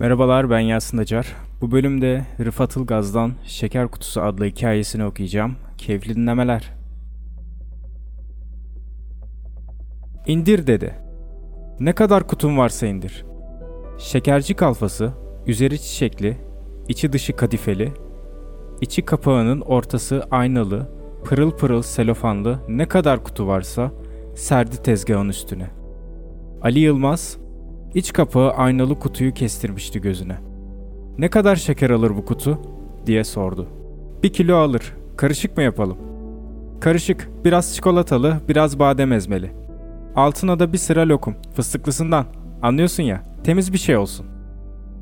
Merhabalar ben Yasin Acar. Bu bölümde Rıfat Ilgaz'dan Şeker Kutusu adlı hikayesini okuyacağım. Keyifli dinlemeler. İndir dedi. Ne kadar kutum varsa indir. Şekerci kalfası, üzeri çiçekli, içi dışı kadifeli, içi kapağının ortası aynalı, pırıl pırıl selofanlı ne kadar kutu varsa serdi tezgahın üstüne. Ali Yılmaz, iç kapağı aynalı kutuyu kestirmişti gözüne. Ne kadar şeker alır bu kutu? diye sordu. Bir kilo alır. Karışık mı yapalım? Karışık. Biraz çikolatalı, biraz badem ezmeli. Altına da bir sıra lokum. Fıstıklısından. Anlıyorsun ya. Temiz bir şey olsun.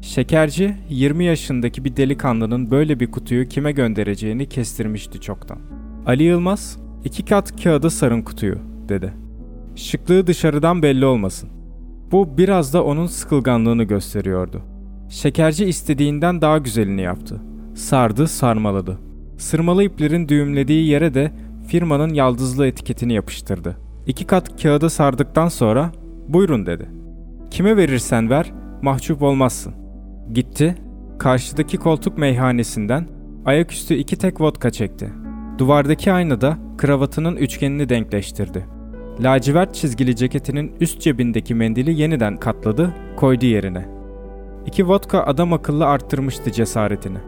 Şekerci 20 yaşındaki bir delikanlının böyle bir kutuyu kime göndereceğini kestirmişti çoktan. Ali Yılmaz, iki kat kağıda sarın kutuyu, dedi. Şıklığı dışarıdan belli olmasın. Bu biraz da onun sıkılganlığını gösteriyordu. Şekerci istediğinden daha güzelini yaptı. Sardı, sarmaladı. Sırmalı iplerin düğümlediği yere de firmanın yaldızlı etiketini yapıştırdı. İki kat kağıda sardıktan sonra buyurun dedi. Kime verirsen ver, mahcup olmazsın. Gitti, karşıdaki koltuk meyhanesinden ayaküstü iki tek vodka çekti. Duvardaki aynada kravatının üçgenini denkleştirdi. Lacivert çizgili ceketinin üst cebindeki mendili yeniden katladı, koydu yerine. İki vodka adam akıllı arttırmıştı cesaretini.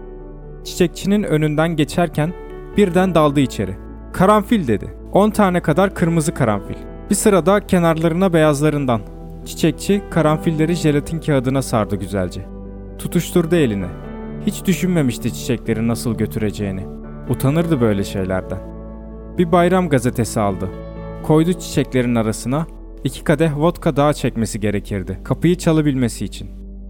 Çiçekçinin önünden geçerken birden daldı içeri. Karanfil dedi. 10 tane kadar kırmızı karanfil. Bir sırada kenarlarına beyazlarından. Çiçekçi karanfilleri jelatin kağıdına sardı güzelce. Tutuşturdu eline. Hiç düşünmemişti çiçekleri nasıl götüreceğini. Utanırdı böyle şeylerden. Bir bayram gazetesi aldı. Koydu çiçeklerin arasına. İki kadeh vodka daha çekmesi gerekirdi. Kapıyı çalabilmesi için.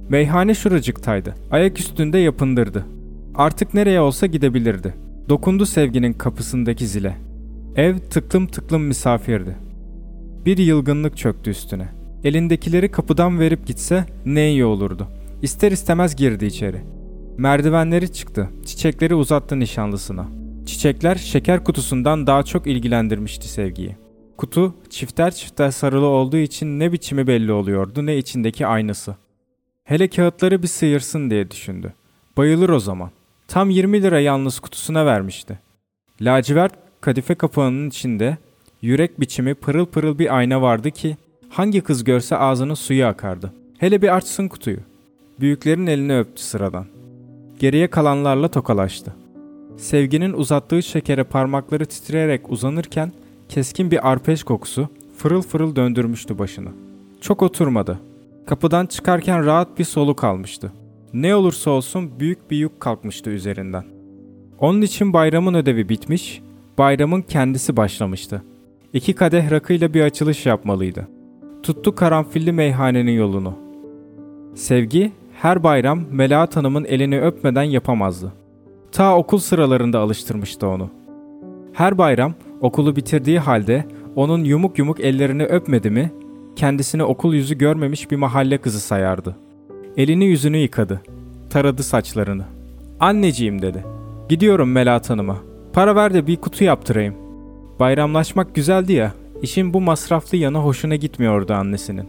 Meyhane şuracıktaydı. Ayak üstünde yapındırdı. Artık nereye olsa gidebilirdi. Dokundu sevginin kapısındaki zile. Ev tıklım tıklım misafirdi. Bir yılgınlık çöktü üstüne. Elindekileri kapıdan verip gitse ne iyi olurdu. İster istemez girdi içeri. Merdivenleri çıktı. Çiçekleri uzattı nişanlısına. Çiçekler şeker kutusundan daha çok ilgilendirmişti sevgiyi. Kutu çifter çifter sarılı olduğu için ne biçimi belli oluyordu ne içindeki aynası. Hele kağıtları bir sıyırsın diye düşündü. Bayılır o zaman. Tam 20 lira yalnız kutusuna vermişti. Lacivert kadife kapağının içinde yürek biçimi pırıl pırıl bir ayna vardı ki hangi kız görse ağzının suyu akardı. Hele bir açsın kutuyu. Büyüklerin elini öptü sıradan. Geriye kalanlarla tokalaştı. Sevginin uzattığı şekere parmakları titreyerek uzanırken keskin bir arpej kokusu fırıl fırıl döndürmüştü başını. Çok oturmadı. Kapıdan çıkarken rahat bir soluk almıştı. Ne olursa olsun büyük bir yük kalkmıştı üzerinden. Onun için bayramın ödevi bitmiş, bayramın kendisi başlamıştı. İki kadeh rakıyla bir açılış yapmalıydı. Tuttu karanfilli meyhanenin yolunu. Sevgi her bayram Melahat Hanım'ın elini öpmeden yapamazdı. Ta okul sıralarında alıştırmıştı onu. Her bayram okulu bitirdiği halde onun yumuk yumuk ellerini öpmedi mi kendisini okul yüzü görmemiş bir mahalle kızı sayardı. Elini yüzünü yıkadı. Taradı saçlarını. Anneciğim dedi. Gidiyorum Melahat Hanım'a. Para ver de bir kutu yaptırayım. Bayramlaşmak güzeldi ya. İşin bu masraflı yanı hoşuna gitmiyordu annesinin.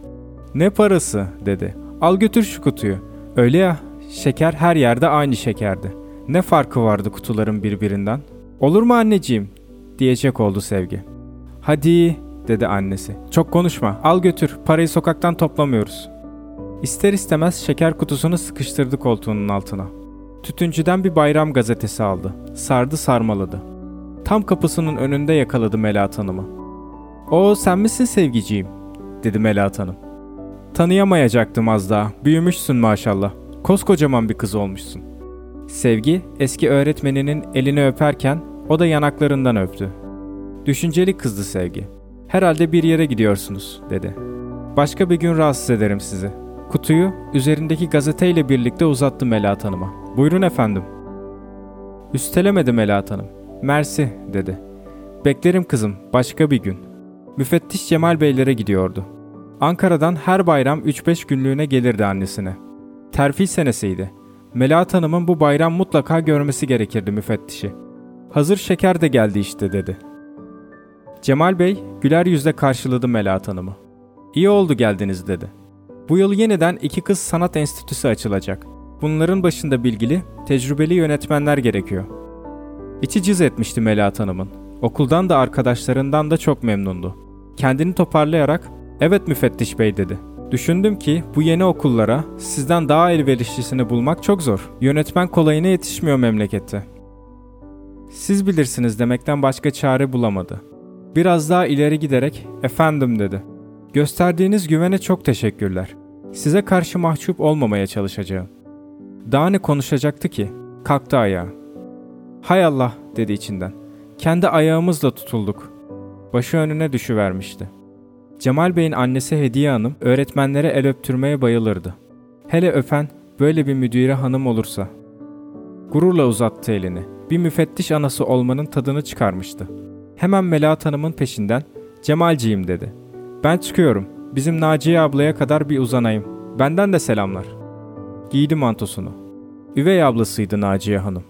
Ne parası dedi. Al götür şu kutuyu. Öyle ya şeker her yerde aynı şekerdi. Ne farkı vardı kutuların birbirinden? Olur mu anneciğim? Diyecek oldu Sevgi. Hadi dedi annesi. Çok konuşma. Al götür. Parayı sokaktan toplamıyoruz. İster istemez şeker kutusunu sıkıştırdı koltuğunun altına. Tütüncüden bir bayram gazetesi aldı. Sardı sarmaladı. Tam kapısının önünde yakaladı Melahat Hanım'ı. O sen misin sevgiciğim? dedi Melahat Hanım. Tanıyamayacaktım az daha. Büyümüşsün maşallah. Koskocaman bir kız olmuşsun. Sevgi eski öğretmeninin elini öperken o da yanaklarından öptü. Düşünceli kızdı Sevgi. Herhalde bir yere gidiyorsunuz dedi. Başka bir gün rahatsız ederim sizi. Kutuyu üzerindeki gazeteyle birlikte uzattı Melahat Hanım'a. Buyurun efendim. Üstelemedi Melahat Hanım. Mersi dedi. Beklerim kızım başka bir gün. Müfettiş Cemal Beylere gidiyordu. Ankara'dan her bayram 3-5 günlüğüne gelirdi annesine. Terfi senesiydi. Melahat Hanım'ın bu bayram mutlaka görmesi gerekirdi müfettişi. Hazır şeker de geldi işte dedi. Cemal Bey güler yüzle karşıladı Melahat Hanım'ı. İyi oldu geldiniz dedi. Bu yıl yeniden iki kız sanat enstitüsü açılacak. Bunların başında bilgili, tecrübeli yönetmenler gerekiyor. İçi cız etmişti Melahat Hanım'ın. Okuldan da arkadaşlarından da çok memnundu. Kendini toparlayarak, evet müfettiş bey dedi. Düşündüm ki bu yeni okullara sizden daha elverişlisini bulmak çok zor. Yönetmen kolayına yetişmiyor memlekette. Siz bilirsiniz demekten başka çare bulamadı. Biraz daha ileri giderek efendim dedi. Gösterdiğiniz güvene çok teşekkürler. Size karşı mahcup olmamaya çalışacağım. Daha ne konuşacaktı ki? Kalktı ayağa. Hay Allah dedi içinden. Kendi ayağımızla tutulduk. Başı önüne düşüvermişti. Cemal Bey'in annesi Hediye Hanım öğretmenlere el öptürmeye bayılırdı. Hele öpen böyle bir müdüre hanım olursa. Gururla uzattı elini. Bir müfettiş anası olmanın tadını çıkarmıştı. Hemen Melahat Hanım'ın peşinden Cemalciğim dedi. Ben çıkıyorum. Bizim Naciye ablaya kadar bir uzanayım. Benden de selamlar. Giydi mantosunu. Üvey ablasıydı Naciye Hanım.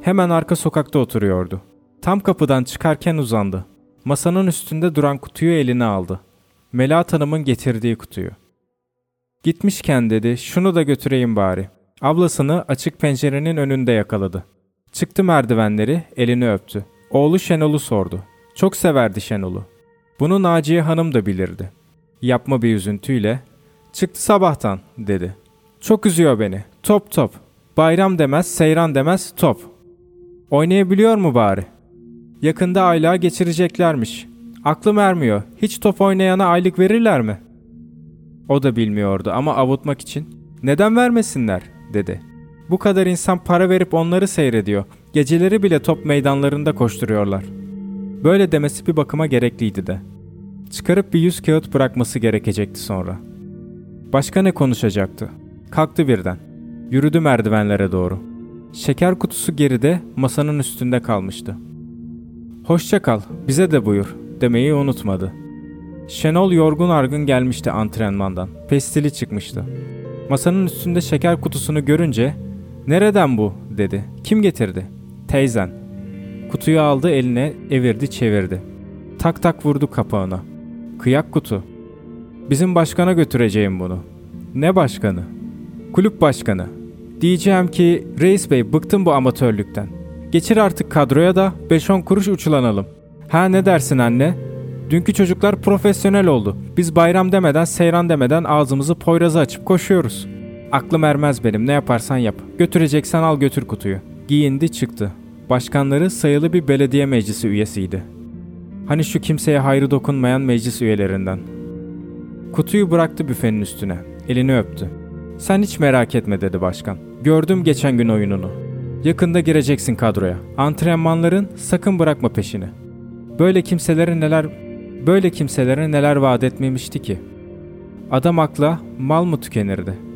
Hemen arka sokakta oturuyordu. Tam kapıdan çıkarken uzandı. Masanın üstünde duran kutuyu eline aldı. Melahat Hanım'ın getirdiği kutuyu. Gitmişken dedi, şunu da götüreyim bari. Ablasını açık pencerenin önünde yakaladı. Çıktı merdivenleri, elini öptü. Oğlu Şenol'u sordu. Çok severdi Şenol'u. Bunu Naciye Hanım da bilirdi. Yapma bir üzüntüyle, çıktı sabahtan dedi. Çok üzüyor beni. Top top. Bayram demez, seyran demez, top. Oynayabiliyor mu bari? Yakında aylığa geçireceklermiş. Aklım ermiyor. Hiç top oynayana aylık verirler mi? O da bilmiyordu ama avutmak için neden vermesinler dedi. Bu kadar insan para verip onları seyrediyor. Geceleri bile top meydanlarında koşturuyorlar. Böyle demesi bir bakıma gerekliydi de. Çıkarıp bir yüz kağıt bırakması gerekecekti sonra. Başka ne konuşacaktı? Kalktı birden. Yürüdü merdivenlere doğru. Şeker kutusu geride masanın üstünde kalmıştı. Hoşça kal, bize de buyur demeyi unutmadı. Şenol yorgun argın gelmişti antrenmandan. Pestili çıkmıştı. Masanın üstünde şeker kutusunu görünce "Nereden bu?" dedi. "Kim getirdi?" "Teyzen." Kutuyu aldı eline, evirdi, çevirdi. Tak tak vurdu kapağına. Kıyak kutu. Bizim başkana götüreceğim bunu. Ne başkanı? Kulüp başkanı. Diyeceğim ki reis bey bıktım bu amatörlükten. Geçir artık kadroya da 5-10 kuruş uçulanalım. Ha ne dersin anne? Dünkü çocuklar profesyonel oldu. Biz bayram demeden, seyran demeden ağzımızı poyraza açıp koşuyoruz. Aklım ermez benim ne yaparsan yap. Götüreceksen al götür kutuyu. Giyindi çıktı. Başkanları sayılı bir belediye meclisi üyesiydi. Hani şu kimseye hayrı dokunmayan meclis üyelerinden. Kutuyu bıraktı büfenin üstüne. Elini öptü. Sen hiç merak etme dedi başkan. Gördüm geçen gün oyununu. Yakında gireceksin kadroya. Antrenmanların sakın bırakma peşini. Böyle kimselere neler böyle kimselere neler vaat etmemişti ki. Adam akla mal mı tükenirdi?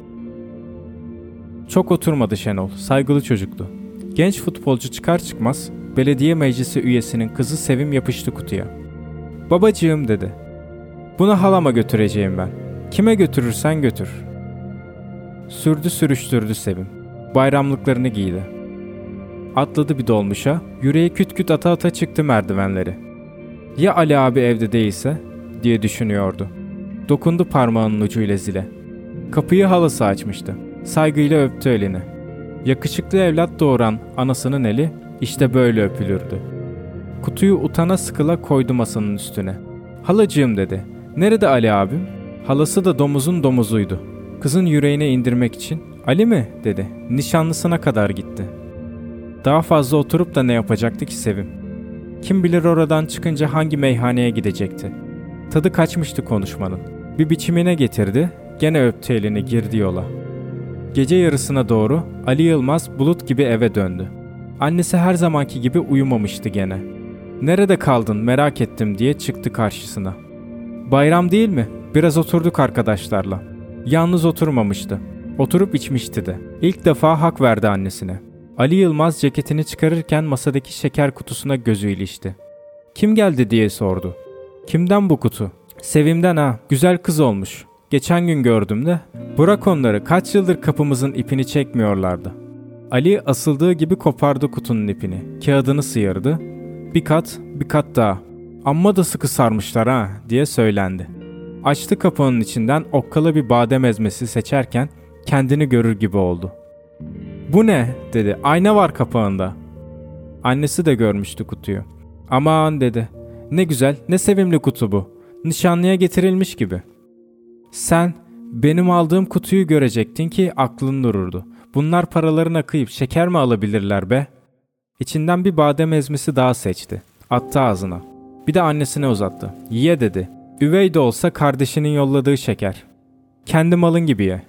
Çok oturmadı Şenol, saygılı çocuktu. Genç futbolcu çıkar çıkmaz belediye meclisi üyesinin kızı Sevim yapıştı kutuya. Babacığım dedi. Bunu halama götüreceğim ben. Kime götürürsen götür. Sürdü sürüştürdü Sevim. Bayramlıklarını giydi. Atladı bir dolmuşa, yüreği küt küt ata ata çıktı merdivenleri. Ya Ali abi evde değilse diye düşünüyordu. Dokundu parmağının ucuyla zile. Kapıyı halası açmıştı. Saygıyla öptü elini. Yakışıklı evlat doğuran anasının eli işte böyle öpülürdü. Kutuyu utana sıkıla koydu masanın üstüne. Halacığım dedi. Nerede Ali abim? Halası da domuzun domuzuydu. Kızın yüreğine indirmek için Ali mi dedi. Nişanlısına kadar gitti. Daha fazla oturup da ne yapacaktı ki Sevim? Kim bilir oradan çıkınca hangi meyhaneye gidecekti. Tadı kaçmıştı konuşmanın. Bir biçimine getirdi, gene öptü elini girdi yola. Gece yarısına doğru Ali Yılmaz bulut gibi eve döndü. Annesi her zamanki gibi uyumamıştı gene. Nerede kaldın merak ettim diye çıktı karşısına. Bayram değil mi? Biraz oturduk arkadaşlarla. Yalnız oturmamıştı. Oturup içmişti de. İlk defa hak verdi annesine. Ali Yılmaz ceketini çıkarırken masadaki şeker kutusuna gözü ilişti. Kim geldi diye sordu. Kimden bu kutu? Sevimden ha, güzel kız olmuş. Geçen gün gördüm de. Bırak onları, kaç yıldır kapımızın ipini çekmiyorlardı. Ali asıldığı gibi kopardı kutunun ipini. Kağıdını sıyırdı. Bir kat, bir kat daha. Amma da sıkı sarmışlar ha, diye söylendi. Açtı kapağının içinden okkalı bir badem ezmesi seçerken kendini görür gibi oldu. Bu ne dedi. Ayna var kapağında. Annesi de görmüştü kutuyu. Aman dedi. Ne güzel, ne sevimli kutu bu. Nişanlıya getirilmiş gibi. Sen benim aldığım kutuyu görecektin ki aklın dururdu. Bunlar paralarına kıyıp şeker mi alabilirler be? İçinden bir badem ezmesi daha seçti. Attı ağzına. Bir de annesine uzattı. Ye dedi. Üvey de olsa kardeşinin yolladığı şeker. Kendi malın gibi ye.